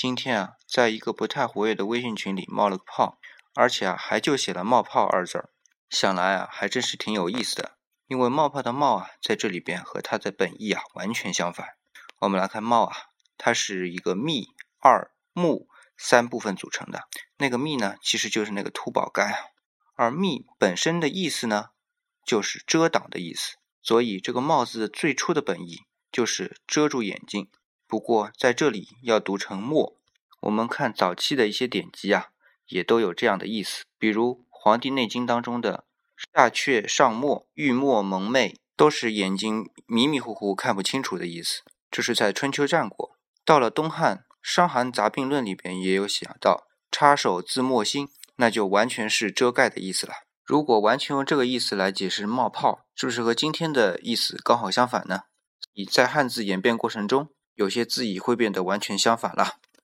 今天啊，在一个不太活跃的微信群里冒了个泡，而且啊，还就写了“冒泡”二字儿。想来啊，还真是挺有意思的。因为“冒泡”的“冒”啊，在这里边和它的本意啊完全相反。我们来看“冒”啊，它是一个“密”二“目”三部分组成的。那个“密”呢，其实就是那个秃宝盖啊。而“密”本身的意思呢，就是遮挡的意思。所以这个“冒”字最初的本意就是遮住眼睛。不过在这里要读成“墨”。我们看早期的一些典籍啊，也都有这样的意思。比如《黄帝内经》当中的“下阙上墨，欲墨蒙昧”，都是眼睛迷迷糊糊看不清楚的意思。这是在春秋战国。到了东汉《伤寒杂病论》里边也有写到“插手自墨心”，那就完全是遮盖的意思了。如果完全用这个意思来解释“冒泡”，是不是和今天的意思刚好相反呢？以在汉字演变过程中。有些字义会变得完全相反了。